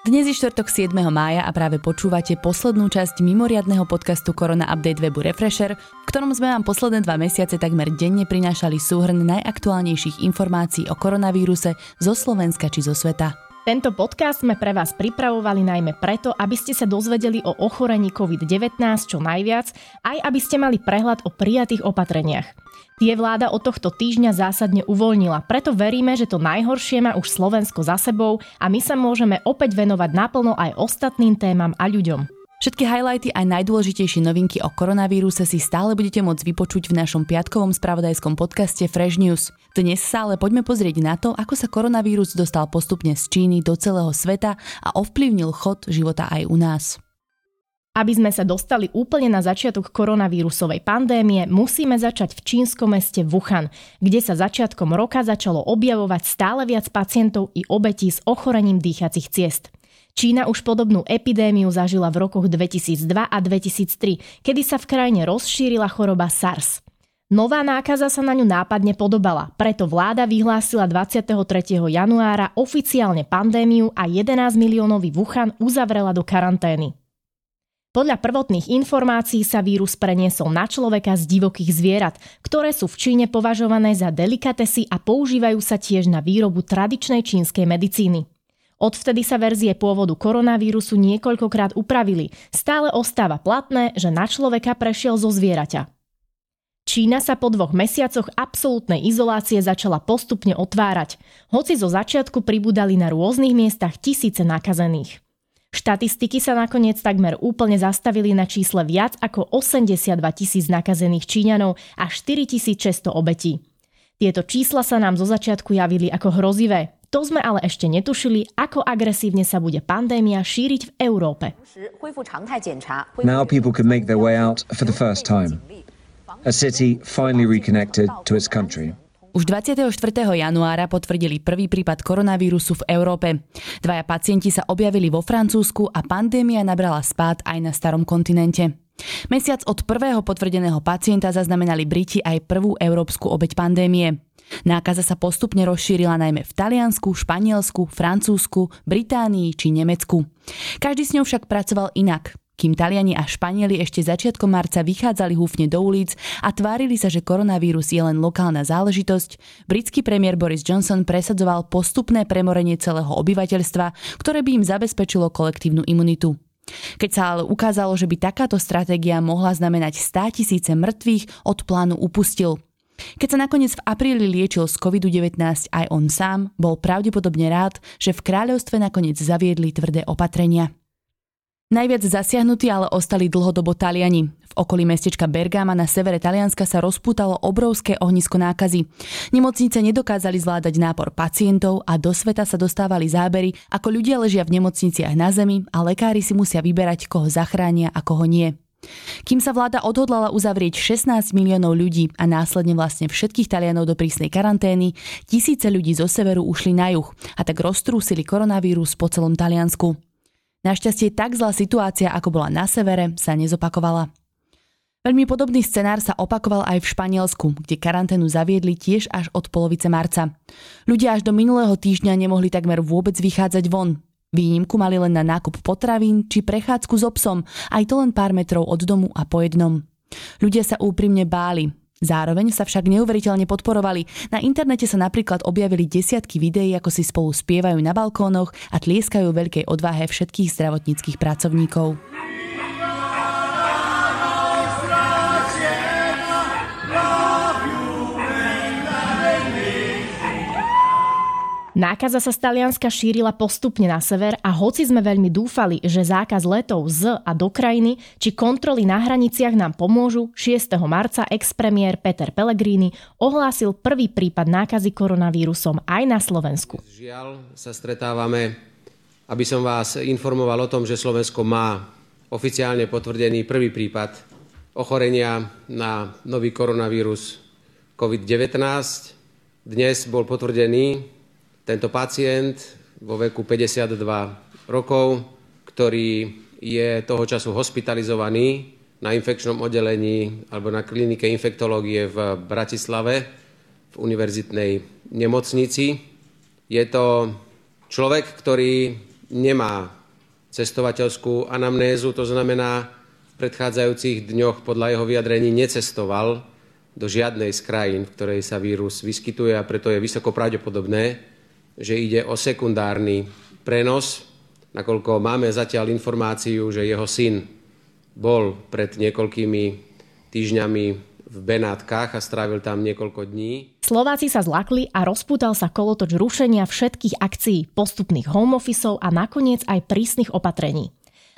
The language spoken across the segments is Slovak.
Dnes je štvrtok 7. mája a práve počúvate poslednú časť mimoriadného podcastu Korona Update webu Refresher, v ktorom sme vám posledné dva mesiace takmer denne prinášali súhrn najaktuálnejších informácií o koronavíruse zo Slovenska či zo sveta. Tento podcast sme pre vás pripravovali najmä preto, aby ste sa dozvedeli o ochorení COVID-19 čo najviac, aj aby ste mali prehľad o prijatých opatreniach. Tie vláda od tohto týždňa zásadne uvoľnila, preto veríme, že to najhoršie má už Slovensko za sebou a my sa môžeme opäť venovať naplno aj ostatným témam a ľuďom. Všetky highlighty aj najdôležitejšie novinky o koronavíruse si stále budete môcť vypočuť v našom piatkovom spravodajskom podcaste Fresh News. Dnes sa ale poďme pozrieť na to, ako sa koronavírus dostal postupne z Číny do celého sveta a ovplyvnil chod života aj u nás. Aby sme sa dostali úplne na začiatok koronavírusovej pandémie, musíme začať v čínskom meste Wuhan, kde sa začiatkom roka začalo objavovať stále viac pacientov i obetí s ochorením dýchacích ciest. Čína už podobnú epidémiu zažila v rokoch 2002 a 2003, kedy sa v krajine rozšírila choroba SARS. Nová nákaza sa na ňu nápadne podobala, preto vláda vyhlásila 23. januára oficiálne pandémiu a 11 miliónový Wuhan uzavrela do karantény. Podľa prvotných informácií sa vírus preniesol na človeka z divokých zvierat, ktoré sú v Číne považované za delikatesy a používajú sa tiež na výrobu tradičnej čínskej medicíny. Odvtedy sa verzie pôvodu koronavírusu niekoľkokrát upravili. Stále ostáva platné, že na človeka prešiel zo zvieraťa. Čína sa po dvoch mesiacoch absolútnej izolácie začala postupne otvárať, hoci zo začiatku pribudali na rôznych miestach tisíce nakazených. Štatistiky sa nakoniec takmer úplne zastavili na čísle viac ako 82 tisíc nakazených Číňanov a 4600 obetí. Tieto čísla sa nám zo začiatku javili ako hrozivé. To sme ale ešte netušili, ako agresívne sa bude pandémia šíriť v Európe. Now people can make their way out for the first time. A city finally reconnected to its country. Už 24. januára potvrdili prvý prípad koronavírusu v Európe. Dvaja pacienti sa objavili vo Francúzsku a pandémia nabrala spád aj na starom kontinente. Mesiac od prvého potvrdeného pacienta zaznamenali Briti aj prvú európsku obeď pandémie. Nákaza sa postupne rozšírila najmä v Taliansku, Španielsku, Francúzsku, Británii či Nemecku. Každý s ňou však pracoval inak. Kým Taliani a Španieli ešte začiatkom marca vychádzali húfne do ulic a tvárili sa, že koronavírus je len lokálna záležitosť, britský premiér Boris Johnson presadzoval postupné premorenie celého obyvateľstva, ktoré by im zabezpečilo kolektívnu imunitu. Keď sa ale ukázalo, že by takáto stratégia mohla znamenať 100 tisíce mŕtvych, od plánu upustil. Keď sa nakoniec v apríli liečil z COVID-19 aj on sám, bol pravdepodobne rád, že v kráľovstve nakoniec zaviedli tvrdé opatrenia. Najviac zasiahnutí ale ostali dlhodobo Taliani. V okolí mestečka Bergama na severe Talianska sa rozpútalo obrovské ohnisko nákazy. Nemocnice nedokázali zvládať nápor pacientov a do sveta sa dostávali zábery, ako ľudia ležia v nemocniciach na zemi a lekári si musia vyberať, koho zachránia a koho nie. Kým sa vláda odhodlala uzavrieť 16 miliónov ľudí a následne vlastne všetkých Talianov do prísnej karantény, tisíce ľudí zo severu ušli na juh a tak roztrúsili koronavírus po celom Taliansku. Našťastie tak zlá situácia, ako bola na severe, sa nezopakovala. Veľmi podobný scenár sa opakoval aj v Španielsku, kde karanténu zaviedli tiež až od polovice marca. Ľudia až do minulého týždňa nemohli takmer vôbec vychádzať von. Výnimku mali len na nákup potravín či prechádzku s so obsom, aj to len pár metrov od domu a po jednom. Ľudia sa úprimne báli, Zároveň sa však neuveriteľne podporovali. Na internete sa napríklad objavili desiatky videí, ako si spolu spievajú na balkónoch a tlieskajú veľkej odvahe všetkých zdravotníckých pracovníkov. Nákaza sa z Talianska šírila postupne na sever a hoci sme veľmi dúfali, že zákaz letov z a do krajiny či kontroly na hraniciach nám pomôžu, 6. marca ex-premiér Peter Pellegrini ohlásil prvý prípad nákazy koronavírusom aj na Slovensku. Žiaľ sa stretávame, aby som vás informoval o tom, že Slovensko má oficiálne potvrdený prvý prípad ochorenia na nový koronavírus COVID-19. Dnes bol potvrdený tento pacient vo veku 52 rokov, ktorý je toho času hospitalizovaný na infekčnom oddelení alebo na klinike infektológie v Bratislave v univerzitnej nemocnici. Je to človek, ktorý nemá cestovateľskú anamnézu, to znamená, v predchádzajúcich dňoch podľa jeho vyjadrení necestoval do žiadnej z krajín, v ktorej sa vírus vyskytuje a preto je vysoko pravdepodobné, že ide o sekundárny prenos, nakoľko máme zatiaľ informáciu, že jeho syn bol pred niekoľkými týždňami v Benátkach a strávil tam niekoľko dní. Slováci sa zlakli a rozpútal sa kolotoč rušenia všetkých akcií, postupných home officeov a nakoniec aj prísnych opatrení.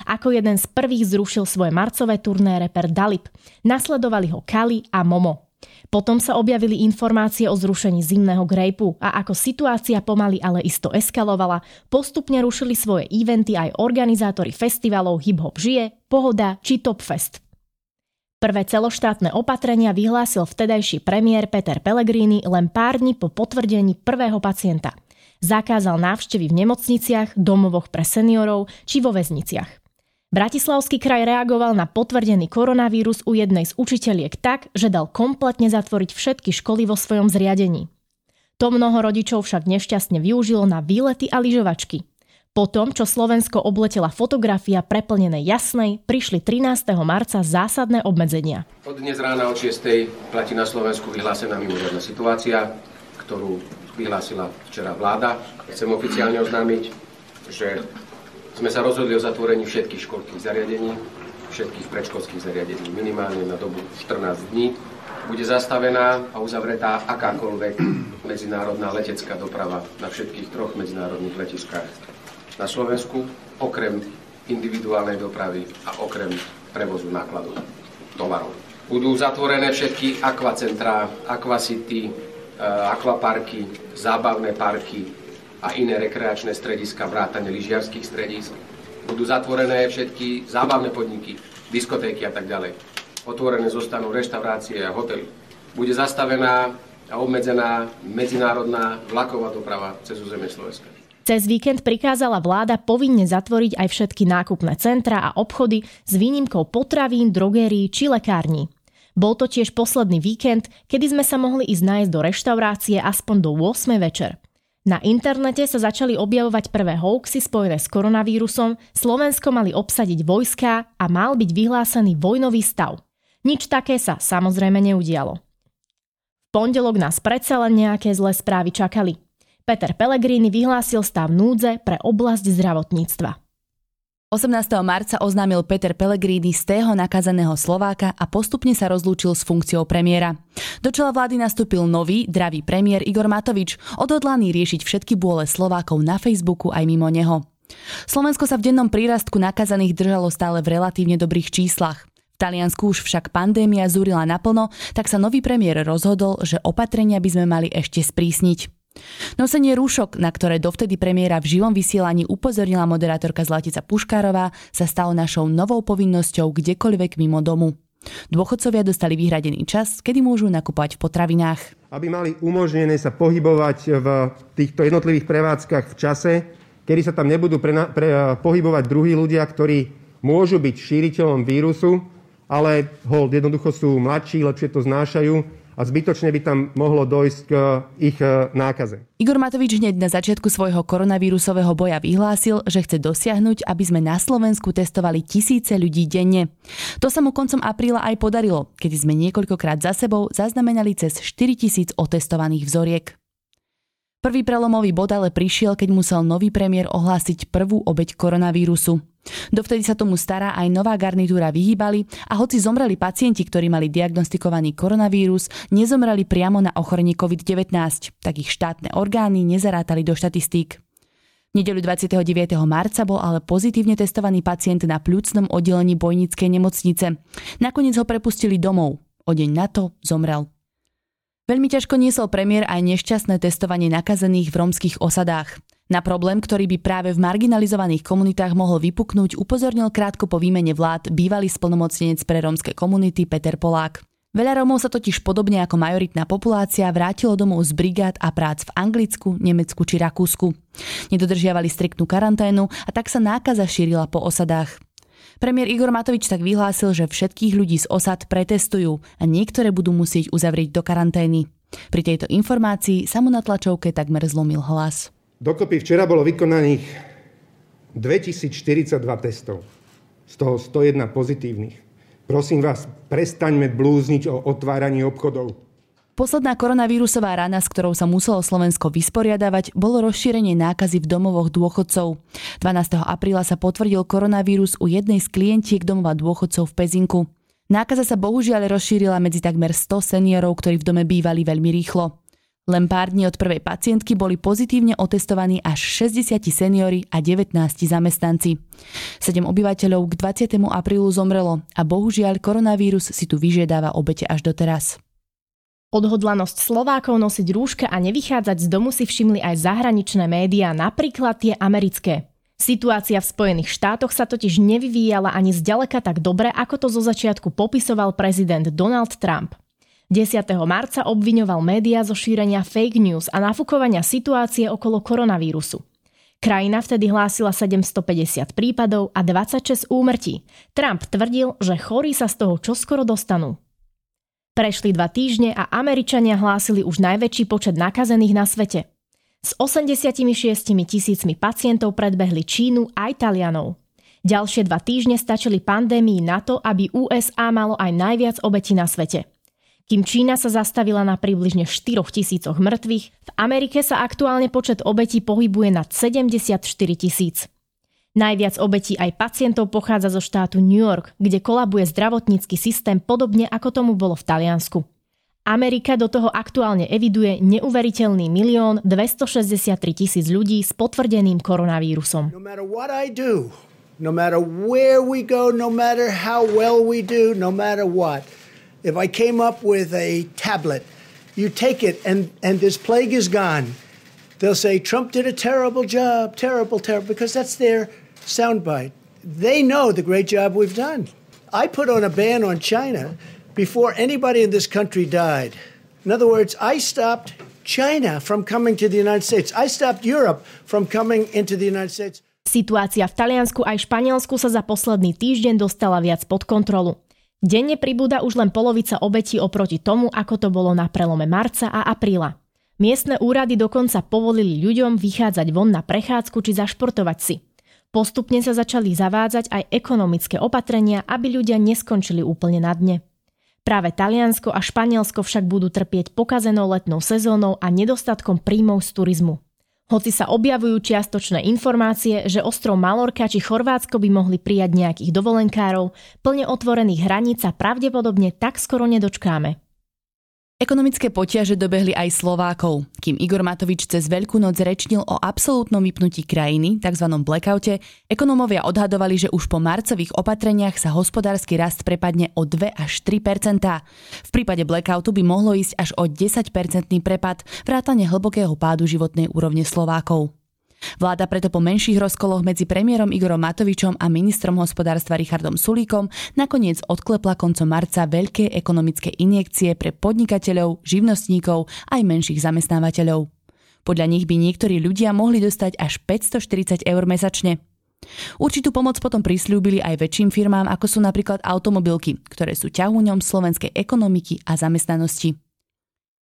Ako jeden z prvých zrušil svoje marcové turné reper Dalip. Nasledovali ho Kali a Momo. Potom sa objavili informácie o zrušení zimného grejpu a ako situácia pomaly ale isto eskalovala, postupne rušili svoje eventy aj organizátori festivalov Hip Hop Žije, Pohoda či Top Fest. Prvé celoštátne opatrenia vyhlásil vtedajší premiér Peter Pellegrini len pár dní po potvrdení prvého pacienta. Zakázal návštevy v nemocniciach, domovoch pre seniorov či vo väzniciach. Bratislavský kraj reagoval na potvrdený koronavírus u jednej z učiteľiek tak, že dal kompletne zatvoriť všetky školy vo svojom zriadení. To mnoho rodičov však nešťastne využilo na výlety a lyžovačky. Potom, čo Slovensko obletela fotografia preplnenej jasnej, prišli 13. marca zásadné obmedzenia. Od dnes rána od 6. platí na Slovensku vyhlásená mimoriadná situácia, ktorú vyhlásila včera vláda. Chcem oficiálne oznámiť, že sme sa rozhodli o zatvorení všetkých školských zariadení, všetkých predškolských zariadení minimálne na dobu 14 dní. Bude zastavená a uzavretá akákoľvek medzinárodná letecká doprava na všetkých troch medzinárodných letiskách na Slovensku, okrem individuálnej dopravy a okrem prevozu nákladov tovarov. Budú zatvorené všetky akvacentrá, akvacity, akvaparky, zábavné parky, a iné rekreačné strediska, vrátane lyžiarských stredisk. Budú zatvorené všetky zábavné podniky, diskotéky a tak ďalej. Otvorené zostanú reštaurácie a hotely. Bude zastavená a obmedzená medzinárodná vlaková doprava cez územie Slovenska. Cez víkend prikázala vláda povinne zatvoriť aj všetky nákupné centra a obchody s výnimkou potravín, drogérií či lekární. Bol to tiež posledný víkend, kedy sme sa mohli ísť nájsť do reštaurácie aspoň do 8 večer. Na internete sa začali objavovať prvé hoaxy spojené s koronavírusom, Slovensko mali obsadiť vojska a mal byť vyhlásený vojnový stav. Nič také sa samozrejme neudialo. V pondelok nás predsa len nejaké zlé správy čakali. Peter Pellegrini vyhlásil stav núdze pre oblasť zdravotníctva. 18. marca oznámil Peter Pellegrini z tého nakazaného Slováka a postupne sa rozlúčil s funkciou premiéra. Do čela vlády nastúpil nový, dravý premiér Igor Matovič, odhodlaný riešiť všetky bôle Slovákov na Facebooku aj mimo neho. Slovensko sa v dennom prírastku nakazaných držalo stále v relatívne dobrých číslach. V Taliansku už však pandémia zúrila naplno, tak sa nový premiér rozhodol, že opatrenia by sme mali ešte sprísniť. Nosenie rúšok, na ktoré dovtedy premiéra v živom vysielaní upozornila moderátorka Zlatica Puškárová, sa stalo našou novou povinnosťou kdekoľvek mimo domu. Dôchodcovia dostali vyhradený čas, kedy môžu nakupovať v potravinách. Aby mali umožnené sa pohybovať v týchto jednotlivých prevádzkach v čase, kedy sa tam nebudú pre, pre, pohybovať druhí ľudia, ktorí môžu byť šíriteľom vírusu, ale hold, jednoducho sú mladší, lepšie to znášajú a zbytočne by tam mohlo dojsť k ich e, nákaze. Igor Matovič hneď na začiatku svojho koronavírusového boja vyhlásil, že chce dosiahnuť, aby sme na Slovensku testovali tisíce ľudí denne. To sa mu koncom apríla aj podarilo, kedy sme niekoľkokrát za sebou zaznamenali cez 4 tisíc otestovaných vzoriek. Prvý prelomový bod ale prišiel, keď musel nový premiér ohlásiť prvú obeď koronavírusu. Dovtedy sa tomu stará aj nová garnitúra vyhýbali a hoci zomreli pacienti, ktorí mali diagnostikovaný koronavírus, nezomreli priamo na ochorenie COVID-19, tak ich štátne orgány nezarátali do štatistík. Nedelu 29. marca bol ale pozitívne testovaný pacient na pľúcnom oddelení bojnickej nemocnice. Nakoniec ho prepustili domov. O deň na to zomrel. Veľmi ťažko niesol premiér aj nešťastné testovanie nakazených v romských osadách. Na problém, ktorý by práve v marginalizovaných komunitách mohol vypuknúť, upozornil krátko po výmene vlád bývalý splnomocnenec pre rómske komunity Peter Polák. Veľa Rómov sa totiž podobne ako majoritná populácia vrátilo domov z brigád a prác v Anglicku, Nemecku či Rakúsku. Nedodržiavali striktnú karanténu a tak sa nákaza šírila po osadách. Premiér Igor Matovič tak vyhlásil, že všetkých ľudí z osad pretestujú a niektoré budú musieť uzavrieť do karantény. Pri tejto informácii sa mu na tlačovke takmer zlomil hlas. Dokopy včera bolo vykonaných 2042 testov, z toho 101 pozitívnych. Prosím vás, prestaňme blúzniť o otváraní obchodov. Posledná koronavírusová rana, s ktorou sa muselo Slovensko vysporiadavať, bolo rozšírenie nákazy v domovoch dôchodcov. 12. apríla sa potvrdil koronavírus u jednej z klientiek domova dôchodcov v Pezinku. Nákaza sa bohužiaľ rozšírila medzi takmer 100 seniorov, ktorí v dome bývali veľmi rýchlo. Len pár dní od prvej pacientky boli pozitívne otestovaní až 60 seniory a 19 zamestnanci. 7 obyvateľov k 20. aprílu zomrelo a bohužiaľ koronavírus si tu vyžiadáva obete až doteraz. Odhodlanosť Slovákov nosiť rúška a nevychádzať z domu si všimli aj zahraničné médiá, napríklad tie americké. Situácia v Spojených štátoch sa totiž nevyvíjala ani zďaleka tak dobre, ako to zo začiatku popisoval prezident Donald Trump. 10. marca obviňoval médiá zo šírenia fake news a nafúkovania situácie okolo koronavírusu. Krajina vtedy hlásila 750 prípadov a 26 úmrtí. Trump tvrdil, že chorí sa z toho čoskoro dostanú. Prešli dva týždne a Američania hlásili už najväčší počet nakazených na svete. S 86 tisícmi pacientov predbehli Čínu aj Talianov. Ďalšie dva týždne stačili pandémii na to, aby USA malo aj najviac obetí na svete. Kým Čína sa zastavila na približne 4 tisícoch mŕtvych, v Amerike sa aktuálne počet obetí pohybuje nad 74 tisíc. Najviac obetí aj pacientov pochádza zo štátu New York, kde kolabuje zdravotnícky systém podobne ako tomu bolo v Taliansku. Amerika do toho aktuálne eviduje neuveriteľný milión 263 tisíc ľudí s potvrdeným koronavírusom. No do, no where we go, no how well we do, no matter what, if I came up with a tablet, you take it and, and this plague is gone. They'll say Trump did a terrible job, terrible, terrible, because that's their soundbite. They know the great job we've done. I put on a ban on China before anybody in this country died. In other words, I stopped China from coming to the United States. I stopped Europe from coming into the United States. Situácia v Taliansku aj Španielsku sa za posledný týždeň dostala viac pod kontrolu. Denne pribúda už len polovica obetí oproti tomu, ako to bolo na prelome marca a apríla. Miestne úrady dokonca povolili ľuďom vychádzať von na prechádzku či zašportovať si. Postupne sa začali zavádzať aj ekonomické opatrenia, aby ľudia neskončili úplne na dne. Práve Taliansko a Španielsko však budú trpieť pokazenou letnou sezónou a nedostatkom príjmov z turizmu. Hoci sa objavujú čiastočné informácie, že ostrov Malorka či Chorvátsko by mohli prijať nejakých dovolenkárov, plne otvorených hraníc sa pravdepodobne tak skoro nedočkáme. Ekonomické potiaže dobehli aj Slovákov. Kým Igor Matovič cez Veľkú noc rečnil o absolútnom vypnutí krajiny, tzv. blackoute, ekonómovia odhadovali, že už po marcových opatreniach sa hospodársky rast prepadne o 2 až 3% V prípade blackoutu by mohlo ísť až o 10-percentný prepad, vrátane hlbokého pádu životnej úrovne Slovákov. Vláda preto po menších rozkoloch medzi premiérom Igorom Matovičom a ministrom hospodárstva Richardom Sulíkom nakoniec odklepla koncom marca veľké ekonomické injekcie pre podnikateľov, živnostníkov aj menších zamestnávateľov. Podľa nich by niektorí ľudia mohli dostať až 540 eur mesačne. Určitú pomoc potom prislúbili aj väčším firmám, ako sú napríklad automobilky, ktoré sú ťahuňom slovenskej ekonomiky a zamestnanosti.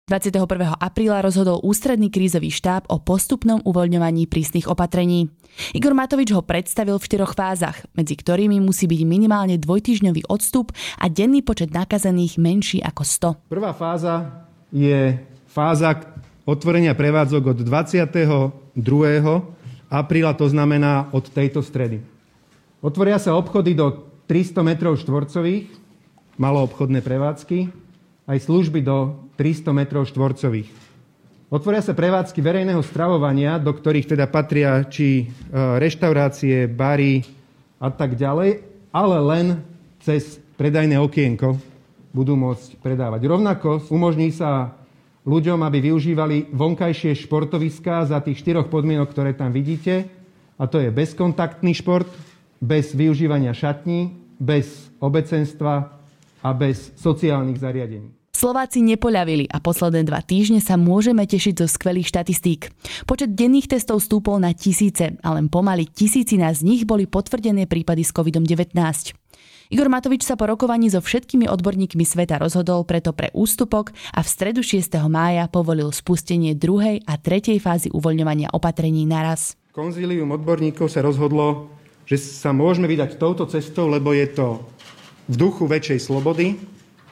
21. apríla rozhodol ústredný krízový štáb o postupnom uvoľňovaní prísnych opatrení. Igor Matovič ho predstavil v štyroch fázach, medzi ktorými musí byť minimálne dvojtyžňový odstup a denný počet nakazených menší ako 100. Prvá fáza je fáza otvorenia prevádzok od 22. apríla, to znamená od tejto stredy. Otvoria sa obchody do 300 m štvorcových, maloobchodné prevádzky, aj služby do 300 m štvorcových. Otvoria sa prevádzky verejného stravovania, do ktorých teda patria či e, reštaurácie, bary a tak ďalej, ale len cez predajné okienko budú môcť predávať. Rovnako umožní sa ľuďom, aby využívali vonkajšie športoviská za tých štyroch podmienok, ktoré tam vidíte. A to je bezkontaktný šport, bez využívania šatní, bez obecenstva a bez sociálnych zariadení. Slováci nepoľavili a posledné dva týždne sa môžeme tešiť zo skvelých štatistík. Počet denných testov stúpol na tisíce a len pomaly tisícina z nich boli potvrdené prípady s COVID-19. Igor Matovič sa po rokovaní so všetkými odborníkmi sveta rozhodol preto pre ústupok a v stredu 6. mája povolil spustenie druhej a tretej fázy uvoľňovania opatrení naraz. Konzílium odborníkov sa rozhodlo, že sa môžeme vydať touto cestou, lebo je to v duchu väčšej slobody,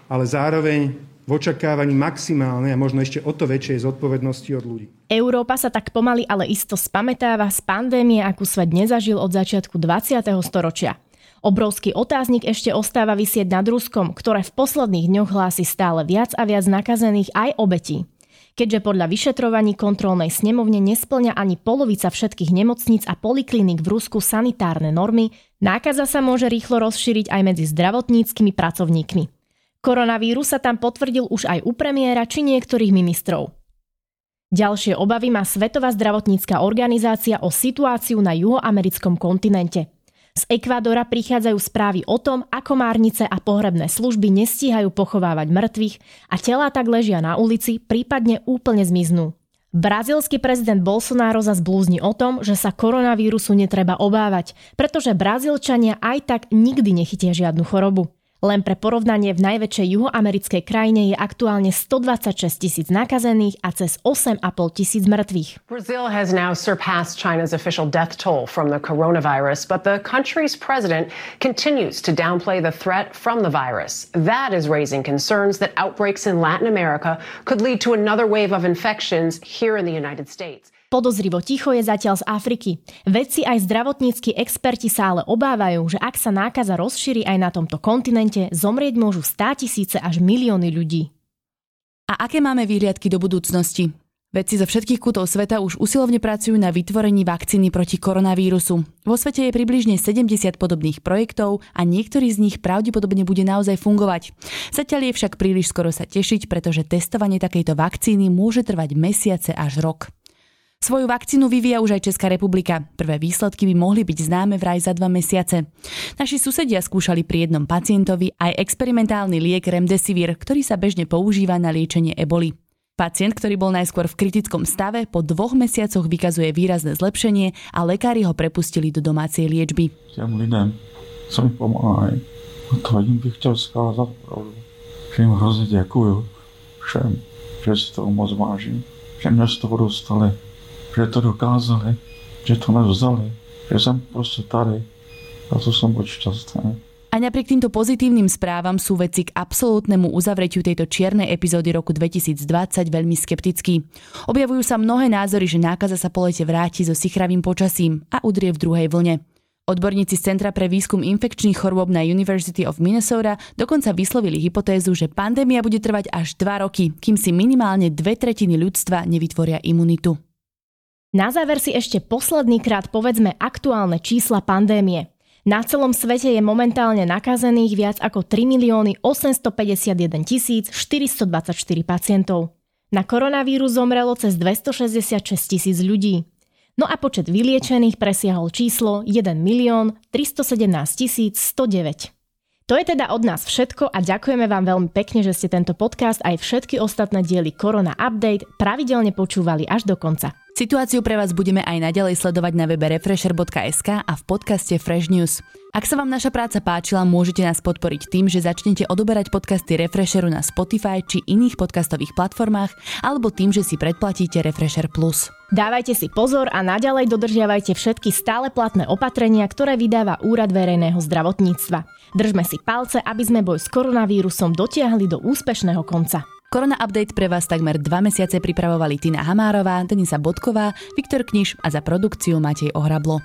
ale zároveň v očakávaní maximálnej a možno ešte o to väčšej zodpovednosti od ľudí. Európa sa tak pomaly ale isto spametáva z pandémie, akú svet nezažil od začiatku 20. storočia. Obrovský otáznik ešte ostáva vysieť nad Ruskom, ktoré v posledných dňoch hlási stále viac a viac nakazených aj obetí keďže podľa vyšetrovaní kontrolnej snemovne nesplňa ani polovica všetkých nemocníc a polikliník v Rusku sanitárne normy, nákaza sa môže rýchlo rozšíriť aj medzi zdravotníckými pracovníkmi. Koronavírus sa tam potvrdil už aj u premiéra či niektorých ministrov. Ďalšie obavy má Svetová zdravotnícka organizácia o situáciu na juhoamerickom kontinente. Z Ekvádora prichádzajú správy o tom, ako márnice a pohrebné služby nestíhajú pochovávať mŕtvych a telá tak ležia na ulici, prípadne úplne zmiznú. Brazílsky prezident Bolsonaro zas blúzni o tom, že sa koronavírusu netreba obávať, pretože Brazílčania aj tak nikdy nechytia žiadnu chorobu. Len pre porovnanie v najväčšej juhoamerickej krajine je aktuálne 126 tisíc nakazených a cez 8,5 tisíc mŕtvych. Brazil has now surpassed China's official death toll from the coronavirus, but the country's president continues to downplay the threat from the virus. That is raising concerns that outbreaks in Latin America could lead to another wave of infections here in the United States. Podozrivo ticho je zatiaľ z Afriky. Vedci aj zdravotníckí experti sa ale obávajú, že ak sa nákaza rozšíri aj na tomto kontinente, zomrieť môžu stá tisíce až milióny ľudí. A aké máme výhliadky do budúcnosti? Vedci zo všetkých kútov sveta už usilovne pracujú na vytvorení vakcíny proti koronavírusu. Vo svete je približne 70 podobných projektov a niektorý z nich pravdepodobne bude naozaj fungovať. Zatiaľ je však príliš skoro sa tešiť, pretože testovanie takejto vakcíny môže trvať mesiace až rok. Svoju vakcínu vyvíja už aj Česká republika. Prvé výsledky by mohli byť známe vraj za dva mesiace. Naši susedia skúšali pri jednom pacientovi aj experimentálny liek Remdesivir, ktorý sa bežne používa na liečenie eboli. Pacient, ktorý bol najskôr v kritickom stave, po dvoch mesiacoch vykazuje výrazné zlepšenie a lekári ho prepustili do domácej liečby. Těm lidem, co mi pomáhají, to jim bych chtěl skázat pravdu. Jim hrozně děkuju všem, že si toho moc vážím, že mě z toho dostali že to dokázali, že to nevzali, že som proste tady. A to som bol šťastný. A napriek týmto pozitívnym správam sú veci k absolútnemu uzavretiu tejto čiernej epizódy roku 2020 veľmi skeptickí. Objavujú sa mnohé názory, že nákaza sa po lete vráti so sichravým počasím a udrie v druhej vlne. Odborníci z Centra pre výskum infekčných chorôb na University of Minnesota dokonca vyslovili hypotézu, že pandémia bude trvať až 2 roky, kým si minimálne dve tretiny ľudstva nevytvoria imunitu. Na záver si ešte posledný krát povedzme aktuálne čísla pandémie. Na celom svete je momentálne nakazených viac ako 3 milióny 851 424 pacientov. Na koronavírus zomrelo cez 266 tisíc ľudí. No a počet vyliečených presiahol číslo 1 milión 317 109. To je teda od nás všetko a ďakujeme vám veľmi pekne, že ste tento podcast aj všetky ostatné diely Korona Update pravidelne počúvali až do konca. Situáciu pre vás budeme aj naďalej sledovať na webe refresher.sk a v podcaste Fresh News. Ak sa vám naša práca páčila, môžete nás podporiť tým, že začnete odoberať podcasty Refresheru na Spotify či iných podcastových platformách, alebo tým, že si predplatíte Refresher Plus. Dávajte si pozor a naďalej dodržiavajte všetky stále platné opatrenia, ktoré vydáva Úrad verejného zdravotníctva. Držme si palce, aby sme boj s koronavírusom dotiahli do úspešného konca. Korona Update pre vás takmer dva mesiace pripravovali Tina Hamárová, Denisa Bodková, Viktor Kniž a za produkciu Matej Ohrablo.